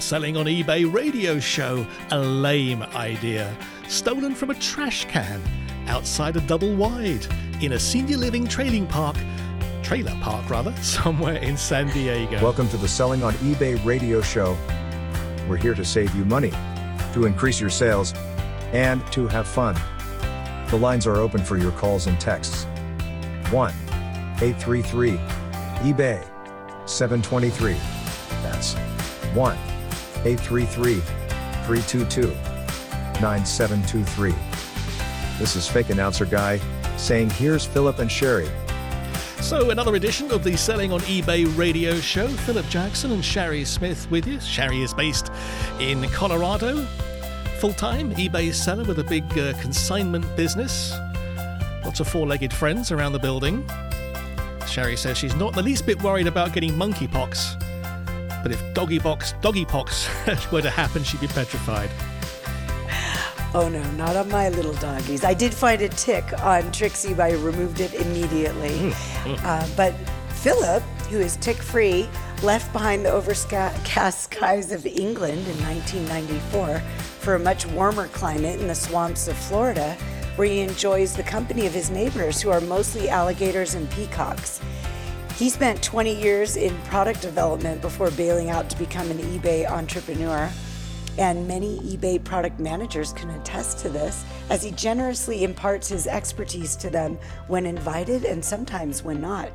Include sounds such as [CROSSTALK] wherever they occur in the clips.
Selling on eBay radio show, a lame idea, stolen from a trash can outside a double wide in a senior living trailing park, trailer park rather, [LAUGHS] somewhere in San Diego. Welcome to the Selling on eBay radio show. We're here to save you money, to increase your sales, and to have fun. The lines are open for your calls and texts. 1 833 eBay 723. That's 1 833 322 9723. This is fake announcer guy saying, Here's Philip and Sherry. So, another edition of the Selling on eBay radio show. Philip Jackson and Sherry Smith with you. Sherry is based in Colorado, full time eBay seller with a big uh, consignment business. Lots of four legged friends around the building. Sherry says she's not the least bit worried about getting monkeypox. But if doggy box, doggy pox [LAUGHS] were to happen, she'd be petrified. Oh no, not on my little doggies. I did find a tick on Trixie, but I removed it immediately. Uh, but Philip, who is tick free, left behind the overcast skies of England in 1994 for a much warmer climate in the swamps of Florida, where he enjoys the company of his neighbors, who are mostly alligators and peacocks. He spent 20 years in product development before bailing out to become an eBay entrepreneur. And many eBay product managers can attest to this as he generously imparts his expertise to them when invited and sometimes when not.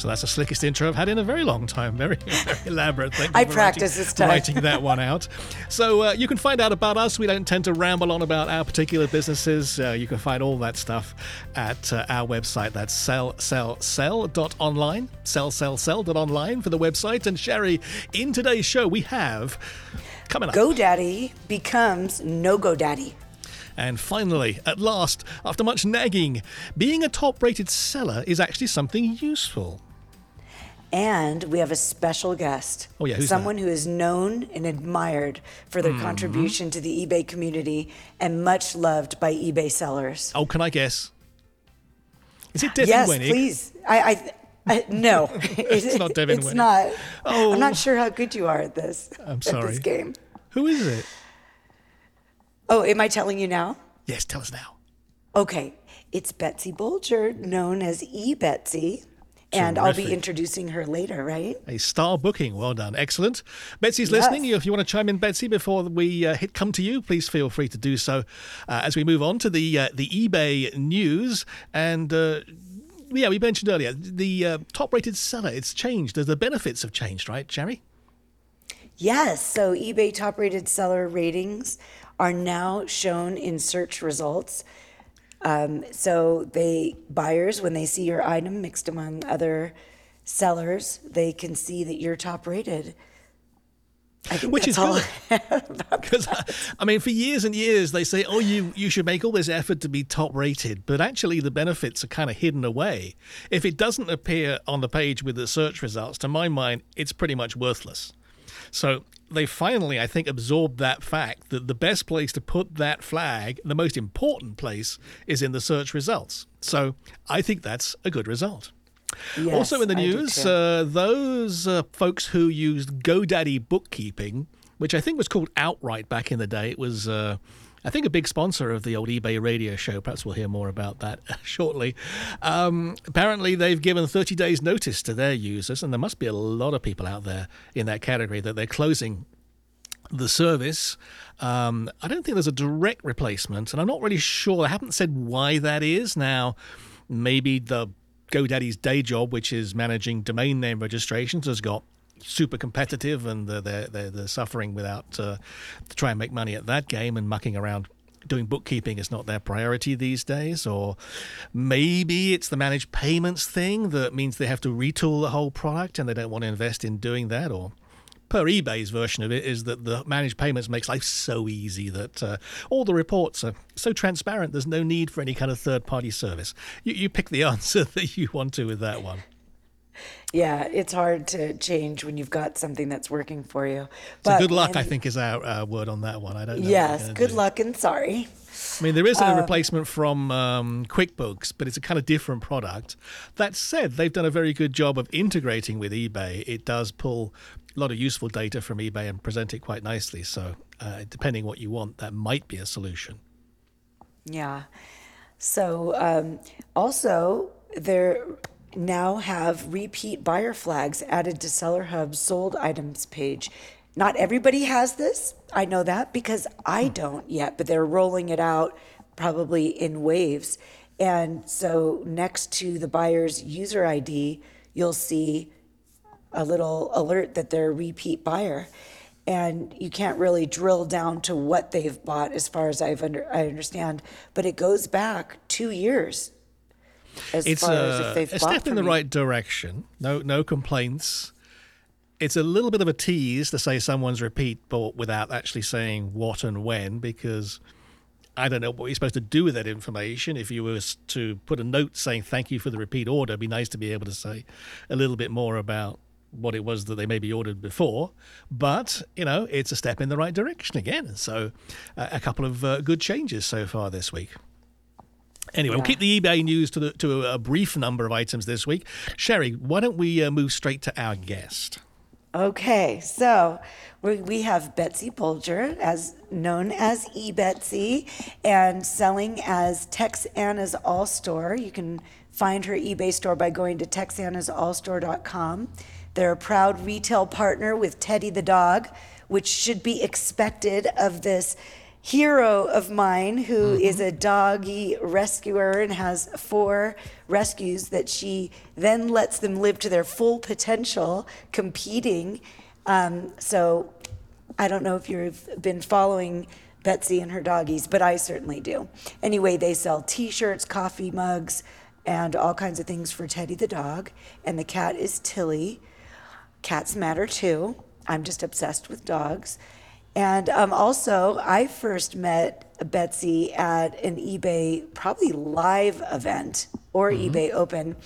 So that's the slickest intro I've had in a very long time. Very, [LAUGHS] very elaborate. Thank you I for practiced writing, this time. writing that one out. So uh, you can find out about us. We don't tend to ramble on about our particular businesses. Uh, you can find all that stuff at uh, our website. That's sell, sell, sell.online. Sell, sell, sell.online for the website. And Sherry, in today's show, we have coming up. GoDaddy becomes no GoDaddy. And finally, at last, after much nagging, being a top rated seller is actually something useful. And we have a special guest. Oh, yeah, who's Someone who is known and admired for Mm-hmm. their contribution to the eBay community and much loved by eBay sellers. Oh, can I guess? Is it Devin yes, Wenig? please. I, I, I no, [LAUGHS] it's not [LAUGHS] Devin It's not. Oh. I'm not sure how good you are at this. I'm At sorry. this game. Who is it? Oh, am I telling you now? Yes, tell us now. Okay, it's Betsy Bolger, known as E Betsy, and I'll be introducing her later, right? A star booking. Well done. Excellent. Betsy's Yes. listening. If you want to chime in, Betsy, before we uh, hit come to you, please feel free to do so uh, as we move on to the uh, the eBay news. And uh, yeah, we mentioned earlier the uh, top rated seller. It's changed. The, the benefits have changed, right, Sherry? Yes, so eBay top rated seller ratings are now shown in search results. Um, so they buyers, when they see your item mixed among other sellers, they can see that you're top rated. Which is good. [LAUGHS] I Because [LAUGHS] I mean, for years and years, they say, "Oh, you you should make all this effort to be top rated," but actually, the benefits are kind of hidden away. If it doesn't appear on the page with the search results, to my mind, it's pretty much worthless. So they finally, I think, absorbed that fact that the best place to put that flag, the most important place, is in the search results. So I think that's a good result. Yes, also in the news, uh, those uh, folks who used GoDaddy bookkeeping, which I think was called Outright back in the day, it was. Uh, I think a big sponsor of the old eBay radio show. Perhaps we'll hear more about that [LAUGHS] shortly. Um, apparently, they've given 30 days' notice to their users, and there must be a lot of people out there in that category that they're closing the service. Um, I don't think there's a direct replacement, and I'm not really sure. I haven't said why that is. Now, maybe the GoDaddy's day job, which is managing domain name registrations, has got super competitive, and they're they're, they're, suffering without uh, to try and make money at that game and mucking around. Doing bookkeeping is not their priority these days, or maybe it's the managed payments thing that means they have to retool the whole product and they don't want to invest in doing that, or per eBay's version of it is that the managed payments makes life so easy that uh, all the reports are so transparent. There's no need for any kind of third-party service. You, you pick the [LAUGHS] answer that you want to with that one. Yeah, it's hard to change when you've got something that's working for you. So good luck, when- I think, is our, our word on that one. I don't know. Yes, good do. luck and sorry. I mean, there is a Um, replacement from um, QuickBooks, but it's a kind of different product. That said, they've done a very good job of integrating with eBay. It does pull a lot of useful data from eBay and present it quite nicely. So, uh, depending what you want, that might be a solution. Yeah. So um, also there now have repeat buyer flags added to Seller Hub's sold items page. Not everybody has this. I know that because I hmm. don't yet, but they're rolling it out probably in waves. And so next to the buyer's user ID, you'll see a little alert that they're a repeat buyer. And you can't really drill down to what they've bought as far as I've under, I understand, but it goes back two years as It's far as a, if a step in the right direction. No, no complaints. It's a little bit of a tease to say someone's repeat bought without actually saying what and when, because I don't know what you're supposed to do with that information. If you were to put a note saying thank you for the repeat order, it'd be nice to be able to say a little bit more about what it was that they maybe ordered before. But, you know, it's a step in the right direction again. So, uh, a couple of uh, good changes so far this week. Anyway, we'll keep the eBay news to, the, to a brief number of items this week. Sherry, why don't we uh, move straight to our guest? Okay, so we, we have Betsy Bulger, as known as eBetsy, and selling as Tex Anna's All Store. You can find her eBay store by going to texannasallstore.com. They're a proud retail partner with Teddy the dog, which should be expected of this hero of mine who is a doggy rescuer and has four rescues that she then lets them live to their full potential competing. Um, so i don't know if you've been following betsy and her doggies but i certainly do. Anyway they sell t-shirts coffee mugs and all kinds of things for teddy the dog. And the cat is tilly. Cats matter too. I'm just obsessed with dogs. And um, also, I first met Betsy at an eBay, probably live event or eBay Open.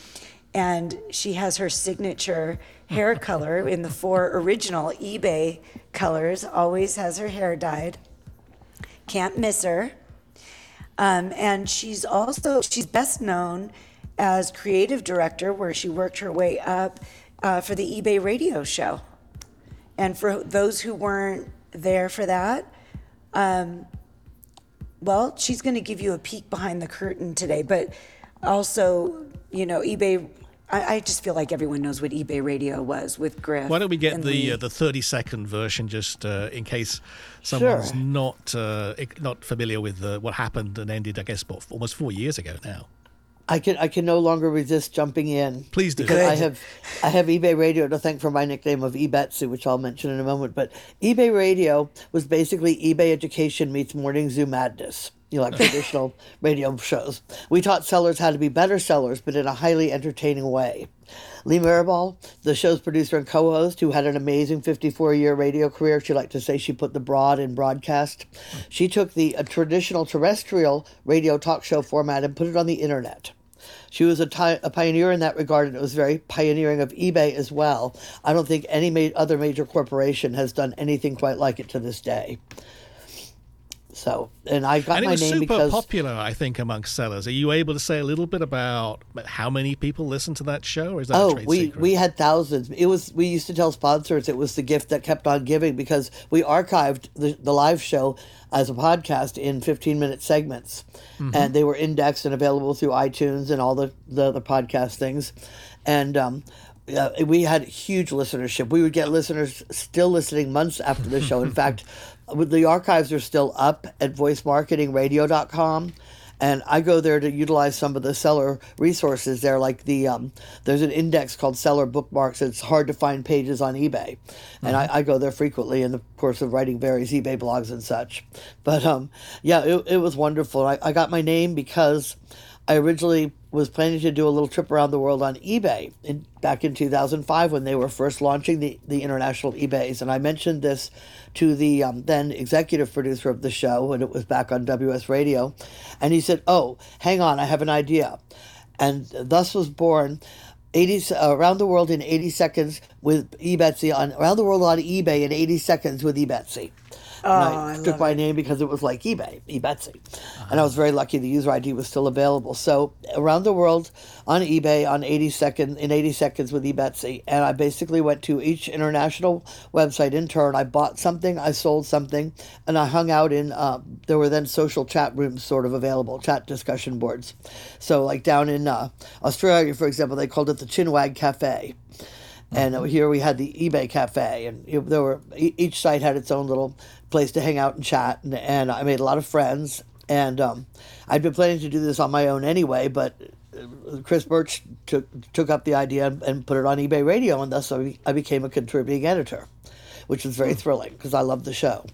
And she has her signature hair [LAUGHS] color in the four original eBay colors, always has her hair dyed. Can't miss her. Um, and she's also she's best known as creative director, where she worked her way up uh, for the eBay radio show. And for those who weren't there for that, um, well, she's going to give you a peek behind the curtain today. But also, you know, eBay. I, I just feel like everyone knows what eBay radio was with Griff. Why don't we get and the uh, the 30 second version just uh, in case someone's Sure. not uh, not familiar with uh, what happened and ended, I guess, what, almost four years ago now. I can I can no longer resist jumping in. Please do. Because I have I have eBay Radio to thank for my nickname of eBetsy, which I'll mention in a moment. But eBay Radio was basically eBay education meets morning zoo madness. You know, like [LAUGHS] traditional radio shows. We taught sellers how to be better sellers, but in a highly entertaining way. Lee Mirabal, the show's producer and co-host, who had an amazing 54-year radio career, she liked to say she put the broad in broadcast. She took the a traditional terrestrial radio talk show format and put it on the internet. She was a, ti- a pioneer in that regard, and it was very pioneering of eBay as well. I don't think any ma- other major corporation has done anything quite like it to this day. So, and I got and it my was name super because popular, I think, amongst sellers. Are you able to say a little bit about how many people listen to that show, or is that a Oh, trade we secret? we had thousands. It was we used to tell sponsors it was the gift that kept on giving because we archived the, the live show as a podcast in 15 minute segments, and they were indexed and available through iTunes and all the the, the podcast things, and um, uh, we had huge listenership. We would get listeners still listening months after the show. In [LAUGHS] fact, the archives are still up at voicemarketingradio.com and I go there to utilize some of the seller resources there. Like the um, there's an index called Seller Bookmarks. It's hard to find pages on eBay, and I, I go there frequently in the course of writing various eBay blogs and such. But um, yeah, it, it was wonderful. I, I got my name because I originally was planning to do a little trip around the world on eBay in, back in 2005 when they were first launching the, the international eBays. And I mentioned this to the um, then executive producer of the show when it was back on WS Radio. And he said, Oh, hang on, I have an idea. And thus was born 80 uh, around the world in 80 seconds with eBetsy on around the world on eBay in 80 seconds with eBetsy. Oh, I took my name because it was like eBay, eBetsy. And I was very lucky the user ID was still available. So around the world on eBay on 80 second in 80 seconds with eBetsy. And I basically went to each international website in turn. I bought something, I sold something, and I hung out in, uh, there were then social chat rooms sort of available, chat discussion boards. So like down in uh, Australia, for example, they called it the Chinwag Cafe and here we had the eBay cafe, and there were each site had its own little place to hang out and chat, and, and I made a lot of friends. And um, I'd been planning to do this on my own anyway, but uh, Chris Birch took took up the idea and, and put it on eBay Radio, and thus I, I became a contributing editor, which was very thrilling because I loved the show.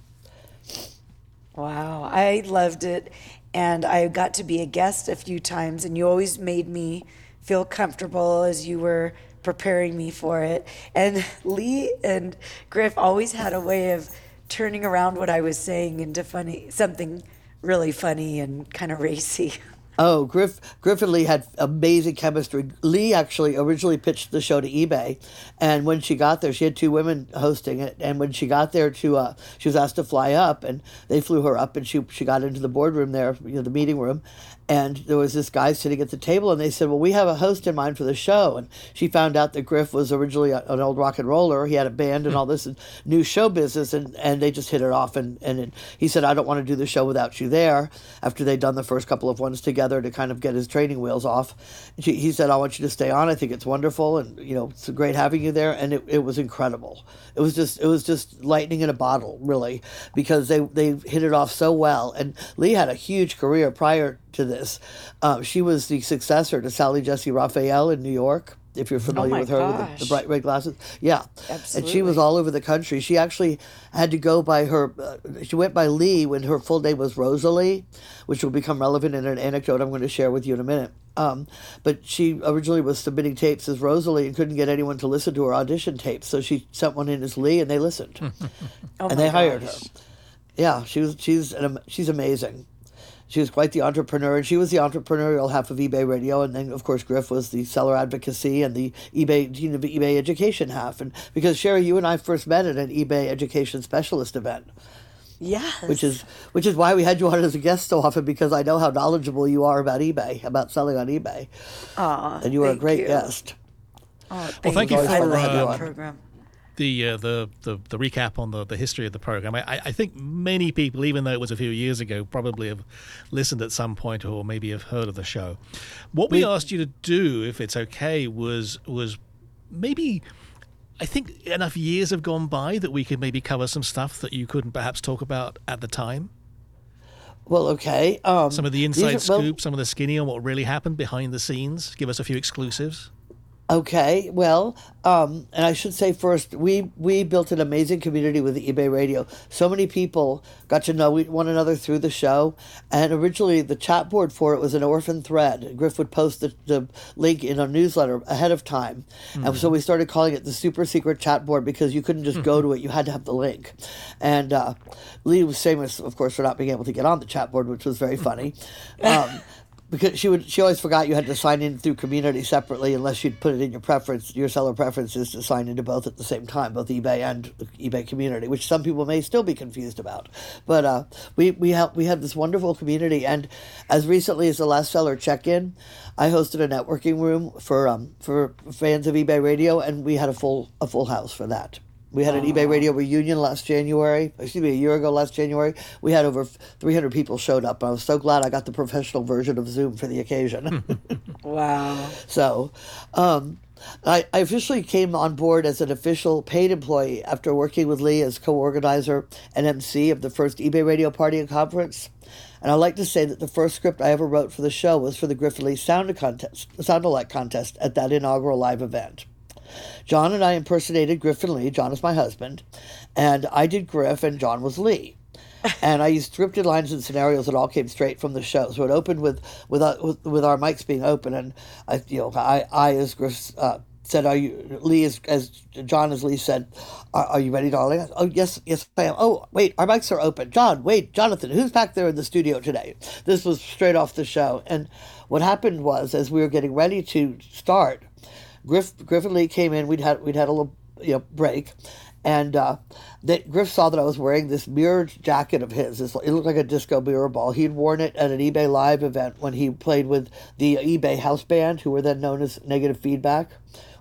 Wow, I loved it. And I got to be a guest a few times, and you always made me feel comfortable as you were preparing me for it. And Lee and Griff always had a way of turning around what I was saying into funny, something really funny and kind of racy. Oh, Griff Griffin Lee had amazing chemistry. Lee actually originally pitched the show to eBay, and when she got there, she had two women hosting it. And when she got there, to uh, she was asked to fly up, and they flew her up, and she she got into the boardroom there, you know, the meeting room, and there was this guy sitting at the table, and they said, "Well, we have a host in mind for the show." And she found out that Griff was originally a- an old rock and roller. He had a band and hmm. all this and new show business, and, and they just hit it off. And and it, he said, "I don't want to do the show without you there." After they'd done the first couple of ones together to kind of get his training wheels off, she, he said, "I want you to stay on. I think it's wonderful, and you know, it's great having you there." And it, it was incredible. It was just it was just lightning in a bottle, really, because they they hit it off so well. And Lee had a huge career prior to this. Uh, she was the successor to Sally Jessy Raphael in New York. If you're familiar Oh with her with the, the bright red glasses, yeah, Absolutely. and she was all over the country. She actually had to go by her. Uh, she went by Lee when her full name was Rosalie, which will become relevant in an anecdote I'm going to share with you in a minute. Um, but she originally was submitting tapes as Rosalie and couldn't get anyone to listen to her audition tapes, so she sent one in as Lee, and they listened, [LAUGHS] Oh and they hired her. Yeah, she was. She's an, she's amazing. She was quite the entrepreneur, and she was the entrepreneurial half of eBay Radio, and then of course Griff was the seller advocacy and the eBay you know, the eBay education half. And because Sherry, you and I first met at an eBay education specialist event, Yes. which is which is why we had you on as a guest so often because I know how knowledgeable you are about eBay, about selling on eBay, Aw, and you were a great you. guest. Oh, thank you I for, love uh, that program. The uh, the the the recap on the, the history of the program. I, I- think many people, even though it was a few years ago, probably have listened at some point or maybe have heard of the show. What we asked you to do, if it's okay, was was maybe. I think enough years have gone by that we could maybe cover some stuff that you couldn't perhaps talk about at the time. Well, okay. Um, Some of the inside are- well, scoop, some of the skinny on what really happened behind the scenes. Give us a few exclusives. Okay, well, um, and I should say first, we we built an amazing community with eBay Radio. So many people got to know one another through the show, and originally the chat board for it was an orphan thread. Griff would post the, the link in a newsletter ahead of time, and so we started calling it the super secret chat board because you couldn't just go to it; you had to have the link. And uh, Lee was famous, of course, for not being able to get on the chat board, which was very funny. [LAUGHS] Um, because she would she always forgot you had to sign in through community separately unless you'd put it in your preference your seller preferences to sign into both at the same time both ebay and ebay community which some people may still be confused about. But uh, we we have we had this wonderful community and as recently as the last seller check-in i hosted a networking room for um for fans of ebay radio and we had a full a full house for that we had an eBay radio reunion last January, excuse me, a year ago last January. We had over 300 people showed up. I was so glad I got the professional version of Zoom for the occasion. [LAUGHS] Wow. so, um, I, I officially came on board as an official paid employee after working with Lee as co organizer and MC of the first eBay radio party and conference. And I'd like to say that the first script I ever wrote for the show was for the Griffin Lee Sound Contest, Sound Alike contest at that inaugural live event. John and I impersonated Griffin Lee. John is my husband, and I did Griff, and John was Lee. [LAUGHS] and I used scripted lines and scenarios that all came straight from the show. So it opened with with uh, with, with our mics being open, and I you know I I as Griff uh, said, "Are you Lee?" As as John as Lee said, "Are, are you ready, darling?" Oh yes, yes I am. Oh wait, our mics are open. John, wait, Jonathan, who's back there in the studio today? This was straight off the show, and what happened was as we were getting ready to start. Griff, Griffin Lee came in. We'd had we'd had a little you know break, And uh, that Griff saw that I was wearing this mirrored jacket of his. It looked like a disco mirror ball. He'd worn it at an eBay Live event when he played with the eBay house band, who were then known as Negative Feedback.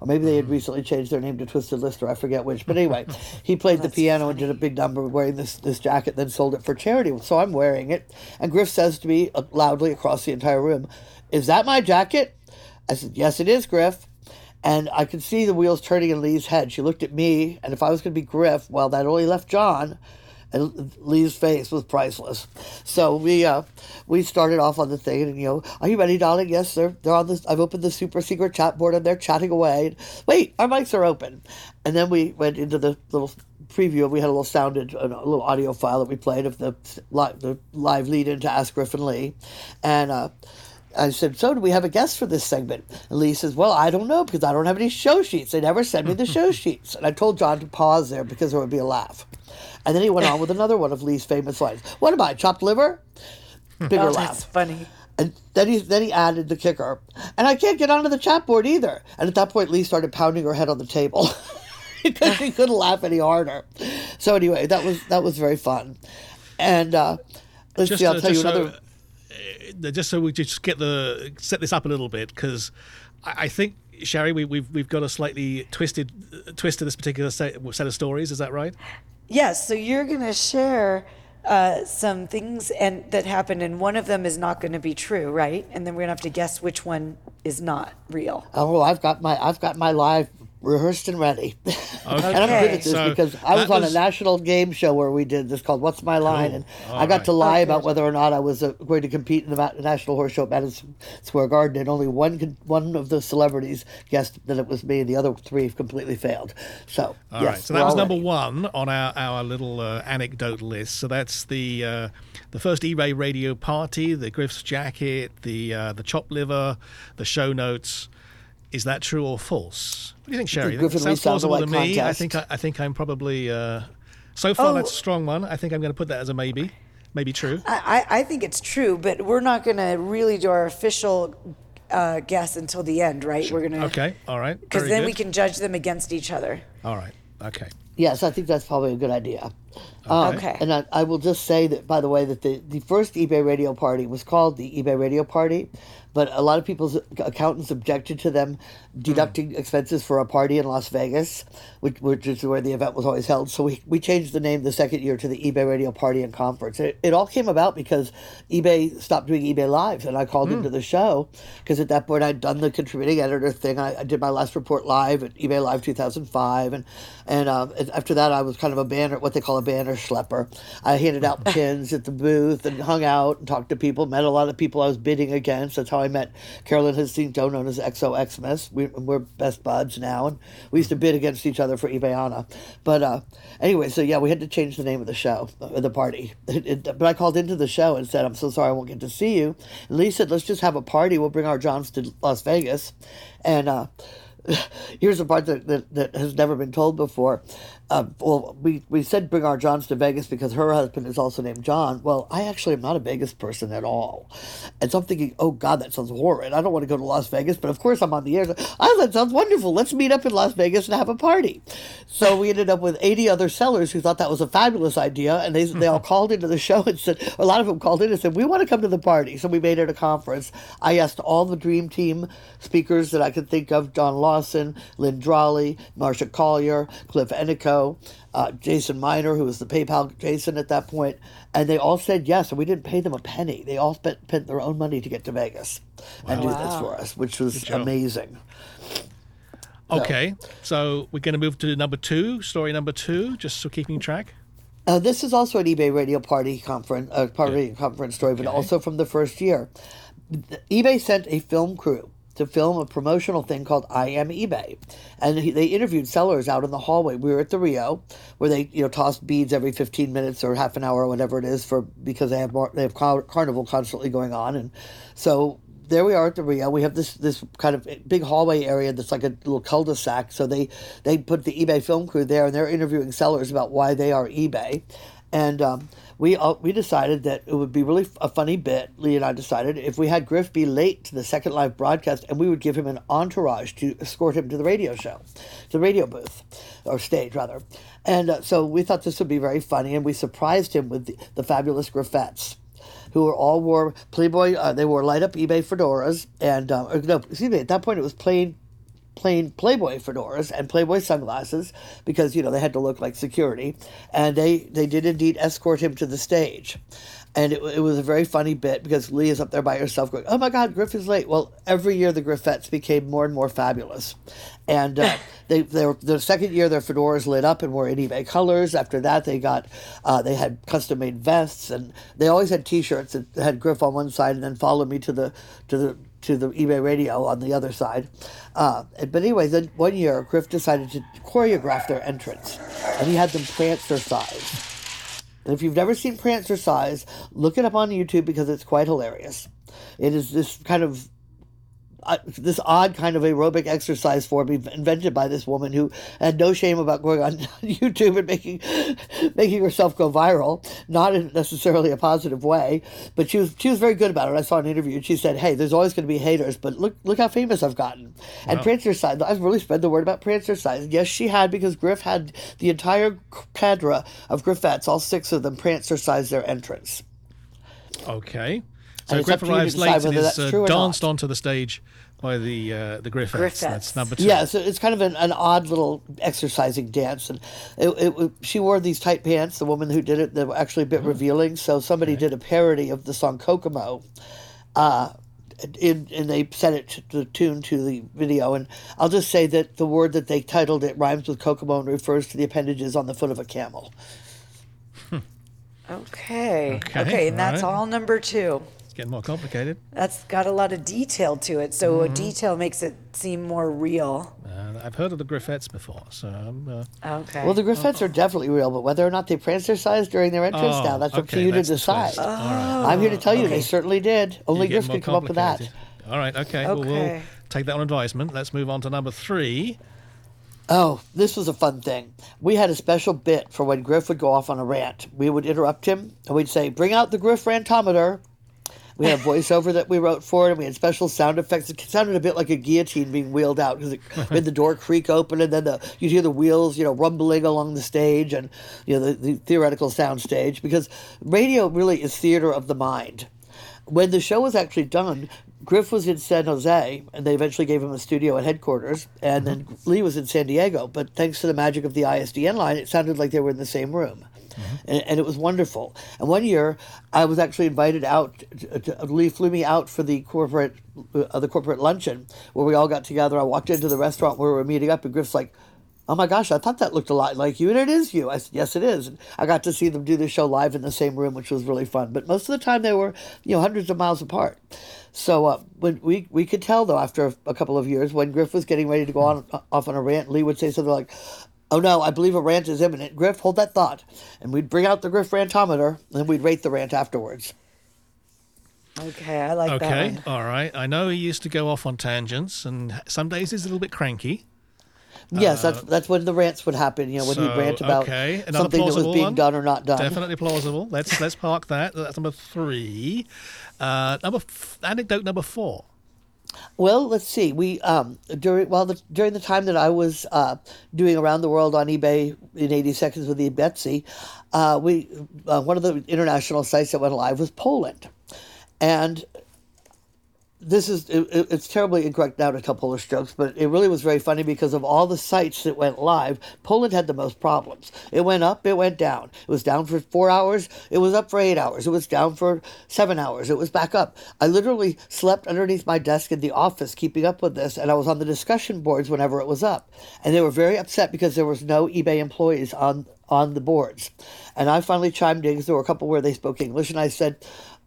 Or maybe they had recently changed their name to Twisted Lister. I forget which. But anyway, he played the piano and did a big number wearing this, this jacket, then sold it for charity. So I'm wearing it. And Griff says to me uh, loudly across the entire room, Is that my jacket? I said, Yes, it is, Griff. And I could see the wheels turning in Lee's head. She looked at me, and if I was going to be Griff, well, that only left John. And Lee's face was priceless. So we uh, we started off on the thing, and you know, are you ready, darling? Yes, sir. They're on this. I've opened the super secret chat board, and they're chatting away. Wait, our mics are open. And then we went into the little preview. We had a little sounded, a little audio file that we played of the live, the live lead into Ask Griff and Lee, and. Uh, I said, So do we have a guest for this segment? And Lee says, Well, I don't know because I don't have any show sheets. They never send me the show [LAUGHS] sheets. And I told John to pause there because there would be a laugh. And then he went on with another one of Lee's famous lines. What am I, chopped liver? Bigger Oh, laugh. that's funny. And then he then he added the kicker. And I can't get onto the chat board either. And at that point Lee started pounding her head on the table. [LAUGHS] because she couldn't laugh any harder. So anyway, that was that was very fun. And uh let's Just, see, I'll tell you another so, uh, just so we just get the set this up a little bit because I, I think Sherry, we, we've we've got a slightly twisted twist to this particular set, set of stories. Is that right? Yes, so you're going to share uh, some things and that happened, and one of them is not going to be true, right? And then we're going to have to guess which one is not real. Oh, I've got my I've got my live rehearsed and ready. and I'm good Okay. at this So because I was on was- a national game show where we did this called "What's My Line," and All I got right. to lie Oh, about whether or not I was uh, going to compete in the Ma- National Horse Show at Madison Square Garden, and only one con- one of the celebrities guessed that it was me, and the other three completely failed. So, All yes, right. So that was number ready. one on our, our little uh, anecdote list. So that's the uh, the first eBay radio party, the Griff's jacket, the uh, the chop liver, the show notes. Is that true or false? What do you think, Sherry? Griff and Lee sounds sounds plausible to alike me. I think I, I think I'm probably uh, so far Oh. that's a strong one. I think I'm going to put that as a maybe, maybe true. I, I I think it's true, but we're not going to really do our official uh, guess until the end, right? We're going to. Okay. All right. Because then good. we can judge them against each other. All right. Okay. Yes, I think that's probably a good idea. Um, Okay. And I, I will just say that, by the way, that the, the first eBay radio party was called the eBay radio party, but a lot of people's accountants objected to them deducting expenses for a party in Las Vegas, which, which is where the event was always held. So we, we changed the name the second year to the eBay radio party and conference. It, it all came about because eBay stopped doing eBay lives, and I called into the show because at that point I'd done the contributing editor thing. I, I did my last report live at eBay Live 2005, and and, um, and after that I was kind of a banner, what they call a banner schlepper. I handed out [LAUGHS] pins at the booth and hung out and talked to people, met a lot of people I was bidding against. That's how I met Carolyn Joe, known as XO Xmas. We, we're best buds now, and we used to bid against each other for eBayana. But uh, anyway, so yeah, we had to change the name of the show, uh, the party. [LAUGHS] It, it, but I called into the show and said, "I'm so sorry, I won't get to see you." And Lee said, "Let's just have a party. We'll bring our Johns to Las Vegas." And uh, [LAUGHS] here's the part that, that, that has never been told before. Uh, well, we, we said bring our Johns to Vegas because her husband is also named John. Well, I actually am not a Vegas person at all. And so I'm thinking, oh God, that sounds horrid. I don't want to go to Las Vegas, but of course I'm on the air. Oh, that sounds wonderful. Let's meet up in Las Vegas and have a party. So we ended up with 80 other sellers who thought that was a fabulous idea. And they, they all [LAUGHS] called into the show and said, a lot of them called in and said, we want to come to the party. So we made it a conference. I asked all the dream team speakers that I could think of, John Lawson, Lynn Dralle, Marsha Collier, Cliff Ennico, uh, Jason Miner, who was the PayPal Jason at that point, and they all said yes, and we didn't pay them a penny. They all spent, spent their own money to get to Vegas and do this for us, which was job. amazing. Okay. So we're going to move to number two, story number two, just so keeping track. Uh, this is also an eBay Radio Party conference, uh, party conference story, but also from the first year. eBay sent a film crew to film a promotional thing called I Am eBay, and he, they interviewed sellers out in the hallway. We were at the Rio, where they you know toss beads every fifteen minutes or half an hour or whatever it is for because they have more they have car- carnival constantly going on, and so there we are at the Rio. We have this this kind of big hallway area that's like a little cul-de-sac. So they they put the eBay film crew there, and they're interviewing sellers about why they are eBay. And um, we all, we decided that it would be really a funny bit. Lee and I decided if we had Griff be late to the second live broadcast, and we would give him an entourage to escort him to the radio show, to the radio booth, or stage rather. And uh, so we thought this would be very funny, and we surprised him with the, the fabulous Griffettes who were all wore Playboy. Uh, they wore light up eBay fedoras, and uh, no, excuse me. At that point, it was plain, plain Playboy fedoras and Playboy sunglasses because you know they had to look like security, and they they did indeed escort him to the stage. And it, it was a very funny bit because Lee is up there by herself going, Oh my God, Griff is late. Well, every year the Griffettes became more and more fabulous. And uh, [LAUGHS] they, they were, the second year their fedoras lit up and were in eBay colors. After that, they got, uh, they had custom made vests and they always had t shirts that had Griff on one side and then followed me to the, to the, to the eBay radio on the other side. Uh, but anyway, then one year Griff decided to choreograph their entrance and he had them prancercise. And if you've never seen Prancercise, look it up on YouTube because it's quite hilarious. It is this kind of uh, this odd kind of aerobic exercise form invented by this woman who had no shame about going on [LAUGHS] YouTube and making making herself go viral, not in necessarily a positive way, but she was she was very good about it. I saw an interview and she said, "Hey, there's always going to be haters, but look look how famous I've gotten." And Prancercise, I've really spread the word about Prancercise. Yes, she had because Griff had the entire cadre of Griffettes, all six of them, Prancercise their entrance. Okay. So And it's up Griff to you to arrives late and whether is that's uh, true or danced not. onto the stage by the uh, the Griffettes. Griffettes. That's number two. Yeah, so it's kind of an, an odd little exercising dance, and it, it, it- she wore these tight pants. The woman who did it, they were actually a bit revealing. So somebody did a parody of the song Kokomo, uh, in, and they set it to the tune to the video. And I'll just say that the word that they titled it rhymes with Kokomo and refers to the appendages on the foot of a camel. Okay. Okay, Okay, and that's all right. all number two. It's getting more complicated. That's got a lot of detail to it. So Mm-hmm. detail makes it seem more real. Uh, I've heard of the Griffettes before, so um, uh, Okay. Well, the Griffettes are definitely real, but whether or not they prancercise during their entrance Oh, now, that's up to you to decide. twist. All right. I'm here to tell you they certainly did. Only you're Griff could come up with that. All right, okay. Well, we'll Okay. take that on advisement. Let's move on to number three. Oh, this was a fun thing. We had a special bit for when Griff would go off on a rant. We would interrupt him and we'd say, Bring out the Griff rantometer. We had a voiceover that we wrote for it, and we had special sound effects. It sounded a bit like a guillotine being wheeled out because it [LAUGHS] made the door creak open, and then the you'd hear the wheels, you know, rumbling along the stage, and you know the, the theoretical sound stage. Because radio really is theater of the mind when the show was actually done, Griff was in San Jose, and they eventually gave him a studio at headquarters, and then mm-hmm. Lee was in San Diego. But thanks to the magic of the ISDN line, it sounded like they were in the same room. And, and it was wonderful. And one year, I was actually invited out. To, to, Lee flew me out for the corporate, uh, the corporate luncheon, where we all got together. I walked into the restaurant where we were meeting up, and Griff's like, oh my gosh, I thought that looked a lot like you, and it is you. I said, yes, it is. And I got to see them do the show live in the same room, which was really fun. But most of the time, they were, you know, hundreds of miles apart. So uh, when we we could tell though after a couple of years when Griff was getting ready to go on off on a rant, Lee would say something like, "Oh no, I believe a rant is imminent." Griff, hold that thought, and we'd bring out the Griff rantometer, and we'd rate the rant afterwards. Okay, I like that Okay, all right. I know he used to go off on tangents, and some days he's a little bit cranky. yes, that's that's when the rants would happen. You know, when Uh, So, he'd rant about okay, another something that was being one. done or not done. Definitely plausible. Let's let's park that. That's number three. Uh, number f- anecdote number four. Well, let's see. We um during well the, during the time that I was uh, doing around the world on eBay in eighty seconds with eBetsy, uh, we uh, one of the international sites that went live was Poland, and this is it, it- it's terribly incorrect now to tell Polish jokes, but it really was very funny because of all the sites that went live. Poland had the most problems. It went up, it went down. It was down for four hours. It was up for eight hours. It was down for seven hours. It was back up. I literally slept underneath my desk in the office keeping up with this, and I was on the discussion boards whenever it was up, and they were very upset because there was no eBay employees on on the boards. And I finally chimed in because there were a couple where they spoke English, and I said.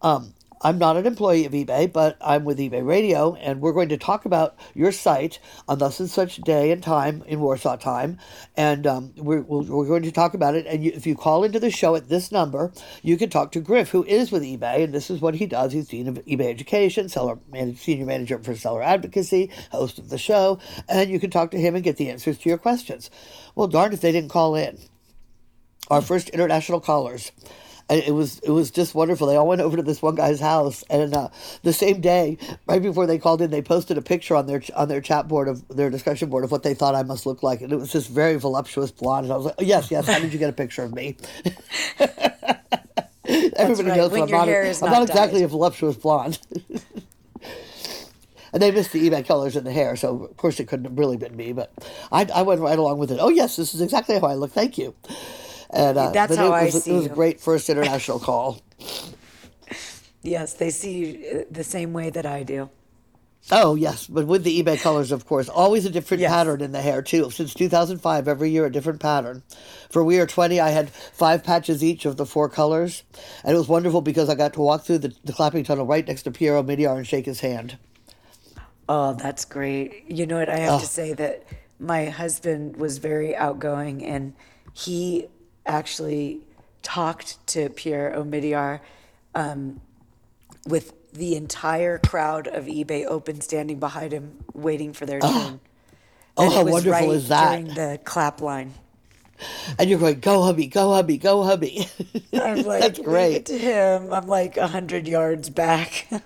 Um, I'm not an employee of eBay, but I'm with eBay Radio, and we're going to talk about your site on thus and such day and time in Warsaw time, and um, we're, we're, going to talk about it. And you, if you call into the show at this number, you can talk to Griff, who is with eBay, and this is what he does. He's dean of eBay education, seller man, senior manager for seller advocacy, host of the show, and you can talk to him and get the answers to your questions. Well, darn if they didn't call in. our first international callers. And it was it was just wonderful. They all went over to this one guy's house, and uh, the same day, right before they called in, they posted a picture on their on their chat board of their discussion board of what they thought I must look like, and it was this very voluptuous blonde. And I was like, oh, "Yes, yes. How did you get a picture of me?" [LAUGHS] Everybody right, knows when I'm not. hair a- is I'm not not exactly a voluptuous blonde. [LAUGHS] And they missed the eBay colors in the hair, so of course it couldn't have really been me. But I, I went right along with it. Oh yes, this is exactly how I look. Thank you. And uh, That's how it I was, see It It was you. a great first international [LAUGHS] call. Yes, they see you uh, the same way that I do. Oh yes, but with the eBay colors, of course, always a different Yes. pattern in the hair too. Since 2005, every year a different pattern. For We Are 20, I had five patches each of the four colors, and it was wonderful because I got to walk through the, the clapping tunnel right next to Pierre Omidyar and shake his hand. Oh, that's great. You know what? I have to say that my husband was very outgoing and he actually talked to Pierre Omidyar um, with the entire crowd of eBay Open standing behind him, waiting for their turn. Oh, it how wonderful right is that? During the clap line. And you're going, go hubby, go hubby, go hubby. I'm [LAUGHS] like, That's great. to him. I'm like a hundred yards back. [LAUGHS]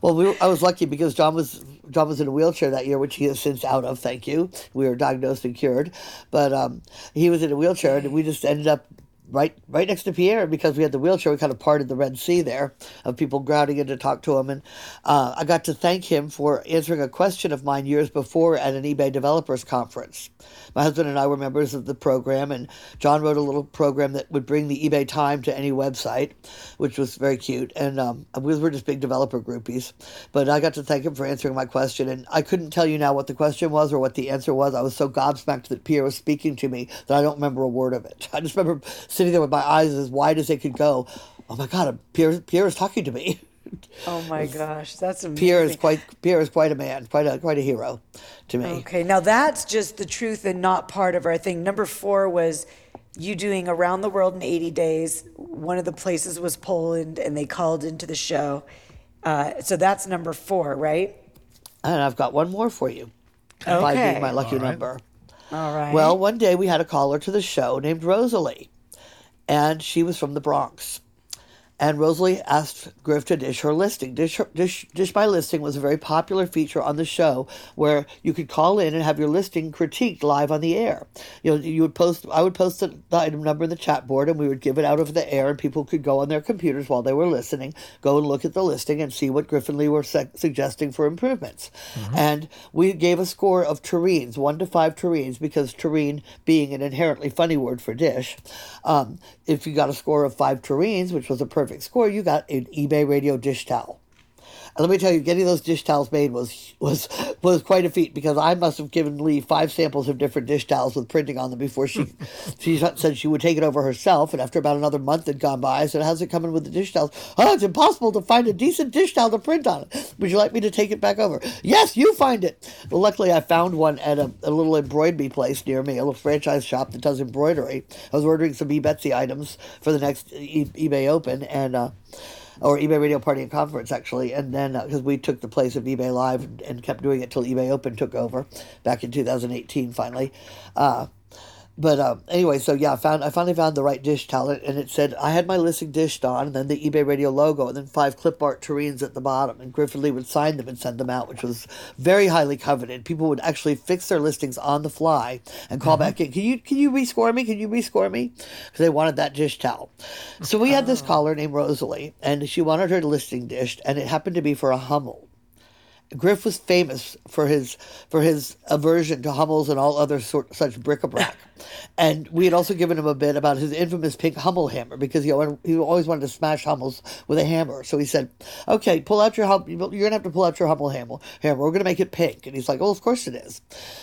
Well, we were, I was lucky because John was John was in a wheelchair that year, which he is since out of. Thank you. We were diagnosed and cured, but um, he was in a wheelchair, and we just ended up right right next to Pierre because we had the wheelchair. We kind of parted the Red Sea there of people crowding in to talk to him, and uh, I got to thank him for answering a question of mine years before at an eBay developers conference. My husband and I were members of the program, and John wrote a little program that would bring the eBay time to any website, which was very cute. And um, we were just big developer groupies. But I got to thank him for answering my question, and I couldn't tell you now what the question was or what the answer was. I was so gobsmacked that Pierre was speaking to me that I don't remember a word of it. [LAUGHS] I just remember sitting there with my eyes as wide as they could go. Oh my God, Pierre, Pierre is talking to me. oh my gosh, that's amazing. Pierre is quite Pierre is quite a man, quite a quite a hero to me. Okay, now that's just the truth and not part of our thing. Number four was you doing around the world in 80 days. One of the places was Poland, and they called into the show. Uh, so that's number four, right? And I've got one more for you. Five Okay. being my lucky All right. number. All right. Well, one day we had a caller to the show named Rosalie, and she was from the Bronx. And Rosalie asked Griff to dish her listing. Dish, her, dish, dish My Listing was a very popular feature on the show where you could call in and have your listing critiqued live on the air. You know, you would post, I would post the, the item number in the chat board and we would give it out over the air and people could go on their computers while they were listening, go and look at the listing and see what Griff and Lee were su- suggesting for improvements. And we gave a score of tureens, one to five tureens, because tureen being an inherently funny word for dish. Um, if you got a score of five tureens, which was a perfect score, you got an eBay radio dish towel. And let me tell you, getting those dish towels made was was was quite a feat because I must have given Lee five samples of different dish towels with printing on them before she [LAUGHS] she said she would take it over herself. And after about another month had gone by, I said, "How's it coming with the dish towels?" Oh, it's impossible to find a decent dish towel to print on it. Would you like me to take it back over? Yes, you find it. Well, luckily, I found one at a, a little embroidery place near me, a little franchise shop that does embroidery. I was ordering some eBetsy items for the next e- eBay Open, and. Uh, or eBay Radio Party and Conference actually, and then because we took the place of eBay Live and, and kept doing it till eBay Open took over back in 2018 finally. Uh, but um, anyway, so yeah, I found I finally found the right dish towel, and it said I had my listing dished on, and then the eBay Radio logo, and then five clip art tureens at the bottom, and Griffin Lee would sign them and send them out, which was very highly coveted. People would actually fix their listings on the fly and call back in. Can you can you rescore me? Can you rescore me? Because they wanted that dish towel. So we had this caller named Rosalie, and she wanted her listing dished, and it happened to be for a Hummel. Griff was famous for his for his aversion to Hummels and all other sort such bric-a-brac, [LAUGHS] and we had also given him a bit about his infamous pink Hummel hammer because he always wanted to smash Hummels with a hammer. So he said, "Okay, pull out your Hummel. you're gonna have to pull out your Hummel hammer. Hammer. We're gonna make it pink." And he's like, "Oh, of course it is."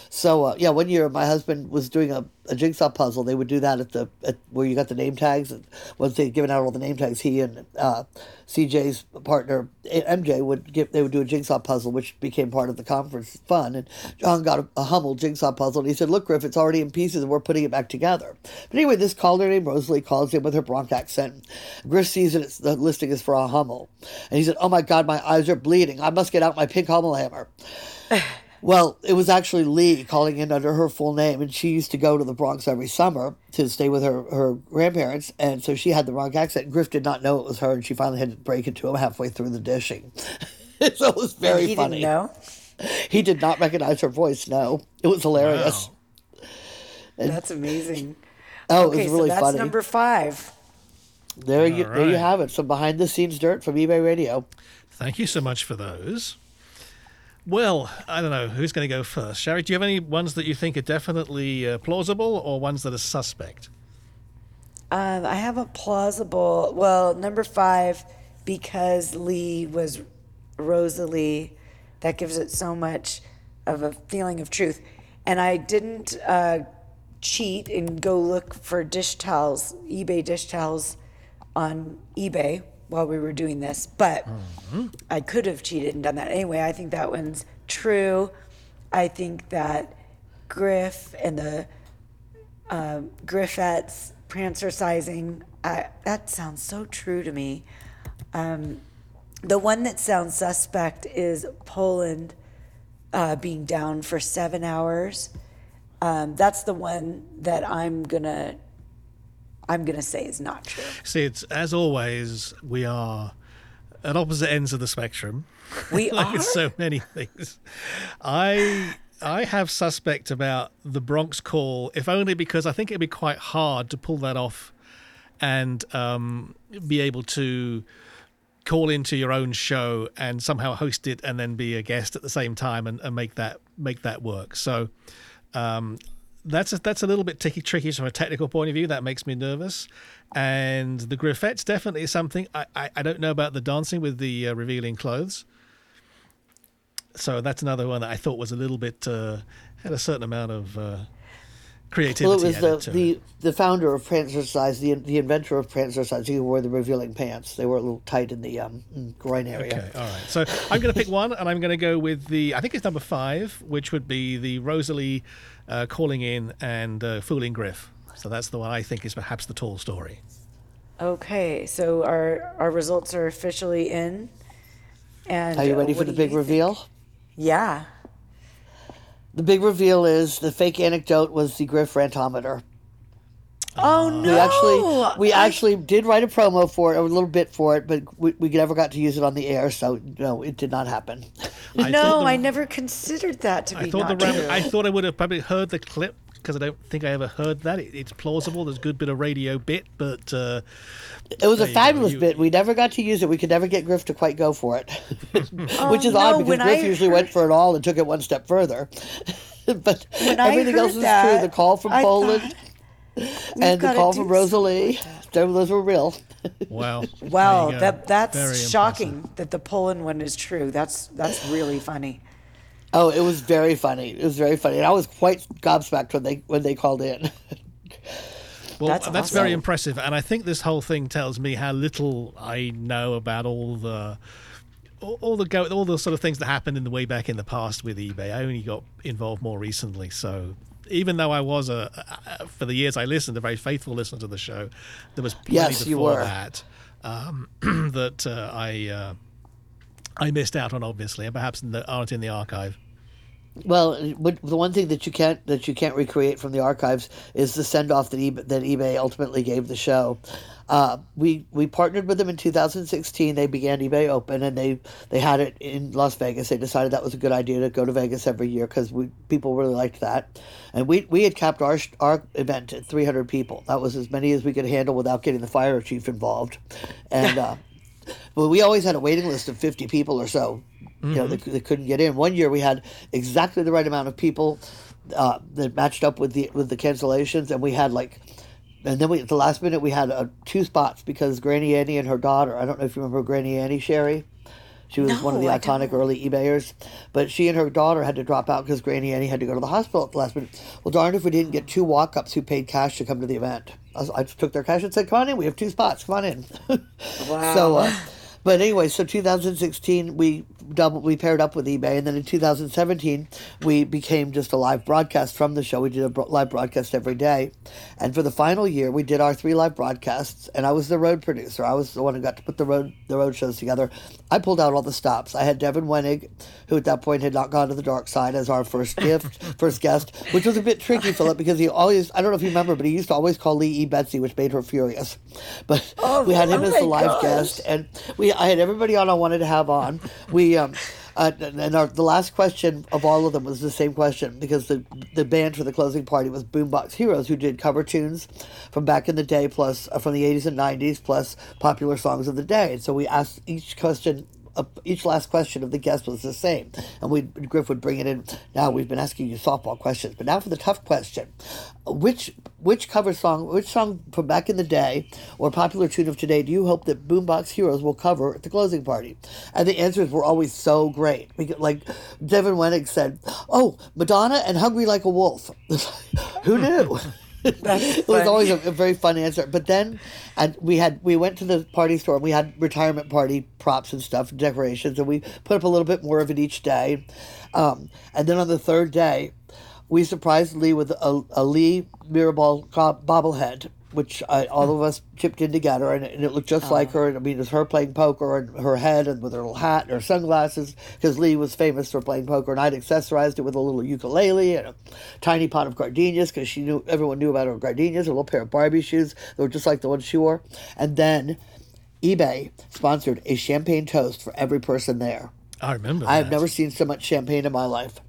So uh, yeah, one year my husband was doing a, a jigsaw puzzle. They would do that at the at where you got the name tags. And once they'd given out all the name tags, he and uh, CJ's partner MJ would give they would do a jigsaw puzzle, which became part of the conference fun. And John got a, a Hummel jigsaw puzzle, and he said, "Look, Griff, it's already in pieces, we're putting it back together." But anyway, this caller named Rosalie calls in with her Bronx accent. Griff sees that it's, the listing is for a Hummel, and he said, "Oh my God, my eyes are bleeding. I must get out my pink Hummel hammer." [SIGHS] Well, it was actually Lee calling in under her full name, and she used to go to the Bronx every summer to stay with her, her grandparents, and so she had the wrong accent. Griff did not know it was her, and she finally had to break it to him halfway through the dishing. [LAUGHS] so it was very he funny. didn't know. He did not recognize her voice. No, it was hilarious. Wow. That's amazing. Oh, okay, it was really so that's funny. number five. there you All there you have it. Some behind the scenes dirt from eBay Radio. Thank you so much for those. Well, I don't know who's going to go first. Sherry, do you have any ones that you think are definitely uh, plausible or ones that are suspect? Um, I have a plausible. Well, number five, because Lee was Rosalie, that gives it so much of a feeling of truth. And I didn't uh, cheat and go look for dish towels, eBay dish towels on eBay while we were doing this, but I could have cheated and done that. Anyway, I think that one's true. I think that Griff and the um, Griffettes, prancercising. I, that sounds so true to me. Um, the one that sounds suspect is Poland uh, being down for seven hours. Um, that's the one that I'm gonna I'm gonna say is not true. See, it's as always, we are at opposite ends of the spectrum. We [LAUGHS] like are? so many things. I I have suspect about the Bronx call, if only because I think it'd be quite hard to pull that off and um, be able to call into your own show and somehow host it and then be a guest at the same time and, and make that make that work. So um, that's a, that's a little bit tricky, tricky from a technical point of view. That makes me nervous. And the Griffettes definitely is something. I, I, I don't know about the dancing with the uh, revealing clothes. So that's another one that I thought was a little bit uh, had a certain amount of uh, creativity. Well, it was the, to the, it. the founder of Prancercise, the the inventor of Prancercise, who wore the revealing pants. They were a little tight in the um, groin area. Okay, all right. So I'm going to pick one, and I'm going to go with the. I think it's number five, which would be the Rosalee uh, calling in and uh, fooling Griff. So that's the one I think is perhaps the tall story. Okay, so our our results are officially in. And Are you uh, ready what for the big you think? reveal? Yeah. The big reveal is the fake anecdote was the Griff Rant-O-Meter. Oh no! We actually we I- actually did write a promo for it, a little bit for it, but we, we never got to use it on the air, so no, it did not happen. I no, the- I never considered that to be. I be thought not the ram- true. I thought I would have probably heard the clip because I don't think I ever heard that. It, it's plausible. There's a good bit of radio bit, but uh, It was a you fabulous You- bit. We never got to use it. We could never get Griff to quite go for it, [LAUGHS] [LAUGHS] which is Oh, odd no, because Griff I usually went for it all and took it one step further. [LAUGHS] but When I everything else is that, true. The call from I Poland thought, and the call do from Rosalee, [LAUGHS] those were real. wow. Wow, [LAUGHS] There you go. that that's Very impressive. shocking that the Poland one is true. That's that's really funny. Oh, it was very funny. It was very funny, and I was quite gobsmacked when they when they called in. [LAUGHS] Well, That's that's, very impressive, and I think this whole thing tells me how little I know about all the all, all the go all the sort of things that happened in the way back in the past with eBay. I only got involved more recently, so even though I was a, a for the years I listened, a very faithful listener to the show, there was plenty Yes, before that um, [CLEARS THROAT] that uh, I uh, I missed out on, obviously, and perhaps that aren't in the archive. Well, the one thing that you can't that you can't recreate from the archives is the send off that eBay, that eBay ultimately gave the show. Uh, we we partnered with them in 2016. They began eBay Open, and they they had it in Las Vegas. They decided that was a good idea to go to Vegas every year because we people really liked that. And we we had capped our our event at 300 people. That was as many as we could handle without getting the fire chief involved. And uh, [LAUGHS] well, we always had a waiting list of 50 people or so. You know, they, they couldn't get in. One year we had exactly the right amount of people uh, that matched up with the with the cancellations, and we had like, and then we at the last minute we had uh, two spots because Granny Annie and her daughter. I don't know if you remember Granny Annie, Sherry. She was one of the I iconic don't. early eBayers, but she and her daughter had to drop out because Granny Annie had to go to the hospital at the last minute. Well, darn if we didn't get two walk-ups who paid cash to come to the event. I, I just took their cash and said, "Come on in, we have two spots. Come on in." [LAUGHS] Wow. So, uh, but anyway, so 2016, we double we paired up with eBay, and then in 2017 we became just a live broadcast from the show. We did a bro- live broadcast every day, and for the final year we did our three live broadcasts, and I was the road producer. I was the one who got to put the road the road shows together. I pulled out all the stops. I had Devin Wenig, who at that point had not gone to the dark side, as our first gift, [LAUGHS] first guest, which was a bit tricky, Philip, because he always I don't know if you remember, but he used to always call Lee E Betsy, which made her furious. But oh, we had him oh as the live gosh. guest, and we I had everybody on I wanted to have on. We um, uh, and our, the last question of all of them was the same question because the the band for the closing party was Boombox Heroes, who did cover tunes from back in the day, plus uh, from the eighties and nineties, plus popular songs of the day. And so we asked each question. Each last question of the guest was the same, and we Griff would bring it in. Now we've been asking you softball questions, but now for the tough question: which which cover song, which song from back in the day, or popular tune of today, do you hope that Boombox Heroes will cover at the closing party? And the answers were always so great. We could, like Devin Wenig said, "Oh, Madonna and Hungry Like a Wolf." [LAUGHS] Who knew? It was always a, a very fun answer. But then, and we had we went to the party store and we had retirement party props and stuff, decorations, and we put up a little bit more of it each day. Um, and then on the third day, we surprised Lee with a, a Lee Mirabal bobblehead, which I, all of us chipped in together, and, and it looked just like oh. her. And I mean, it was her playing poker and her head, and with her little hat and her sunglasses, because Lee was famous for playing poker, and I'd accessorized it with a little ukulele and a tiny pot of gardenias, because she knew everyone knew about her gardenias, a little pair of Barbie shoes that were just like the ones she wore, and then eBay sponsored a champagne toast for every person there. I remember. I've that. never seen so much champagne in my life.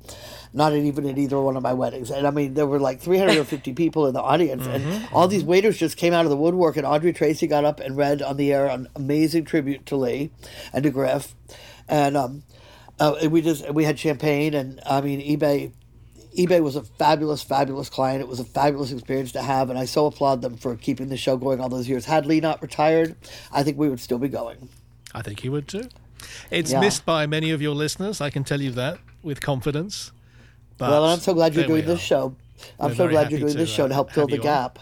Not even at either one of my weddings. And I mean, there were like 350 [LAUGHS] people in the audience, and all these waiters just came out of the woodwork. And Audrey Tracy got up and read on the air an amazing tribute to Lee and to Griff. And um, uh, and we just we had champagne, and I mean, eBay. eBay was a fabulous, fabulous client. It was a fabulous experience to have, and I so applaud them for keeping the show going all those years. Had Lee not retired, I think we would still be going. I think he would too. It's Yeah. missed by many of your listeners. I can tell you that with confidence. But Well, I'm so glad you're doing this show. I'm We're so glad you're doing this show uh, to help fill the you on. gap.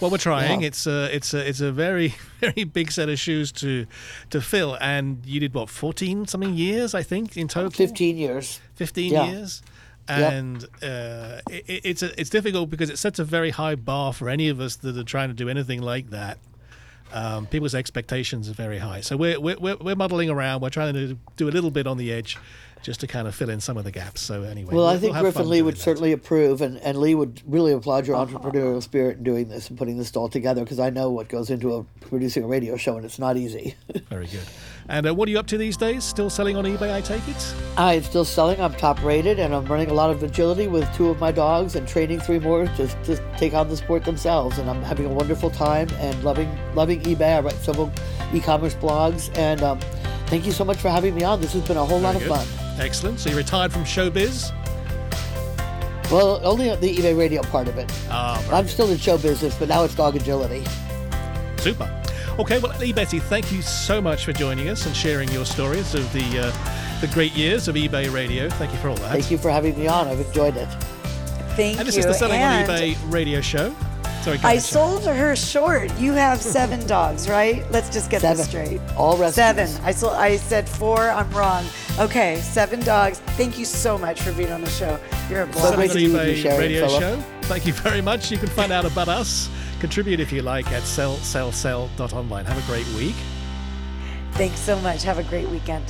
Well, we're trying. Yeah. It's a it's a it's a very [LAUGHS] very big set of shoes to to fill. And you did what fourteen something years, I think, in total. 15 years. 15 Yeah. years and uh, it, it's a, it's difficult because it sets a very high bar for any of us that are trying to do anything like that. Um, people's expectations are very high, so we're we're we're, around. We're trying to do a little bit on the edge, just to kind of fill in some of the gaps. So anyway, Well, we'll- I think we'll have Griff fun and Lee would that. certainly approve, and, and Lee would really applaud your entrepreneurial spirit in doing this and putting this all together because I know what goes into a, producing a radio show, and it's not easy. [LAUGHS] Very good. And uh, what are you up to these days? Still selling on eBay, I take it. I'm still selling. I'm top rated, and I'm running a lot of agility with two of my dogs and training three more to, to take on the sport themselves. And I'm having a wonderful time and loving loving eBay. I write several e-commerce blogs, and um, thank you so much for having me on. This has been a whole lot of good. fun. Excellent. So you retired from showbiz. Well, only the eBay radio part of it. Ah, I'm still in show business, but now it's dog agility. Super. Okay, well, Lee Betty, thank you so much for joining us and sharing your stories of the uh, the great years of eBay Radio. Thank you for all that. Thank you for having me on. I've enjoyed it. Thank you. And this is the Selling and on eBay Radio Show. Sorry, I ahead, sold her short. You have seven [LAUGHS] dogs, right? Let's just get Seven. this straight. All rescues. Seven. I sold. I said four. I'm wrong. Okay, seven dogs. Thank you so much for being on the show. You're a So blast. great Selling to on meet you, eBay Radio Philip. Show. Thank you very much. You can find out about us. Contribute if you like at sellsellsell.online. Have a great week. Thanks so much. Have a great weekend.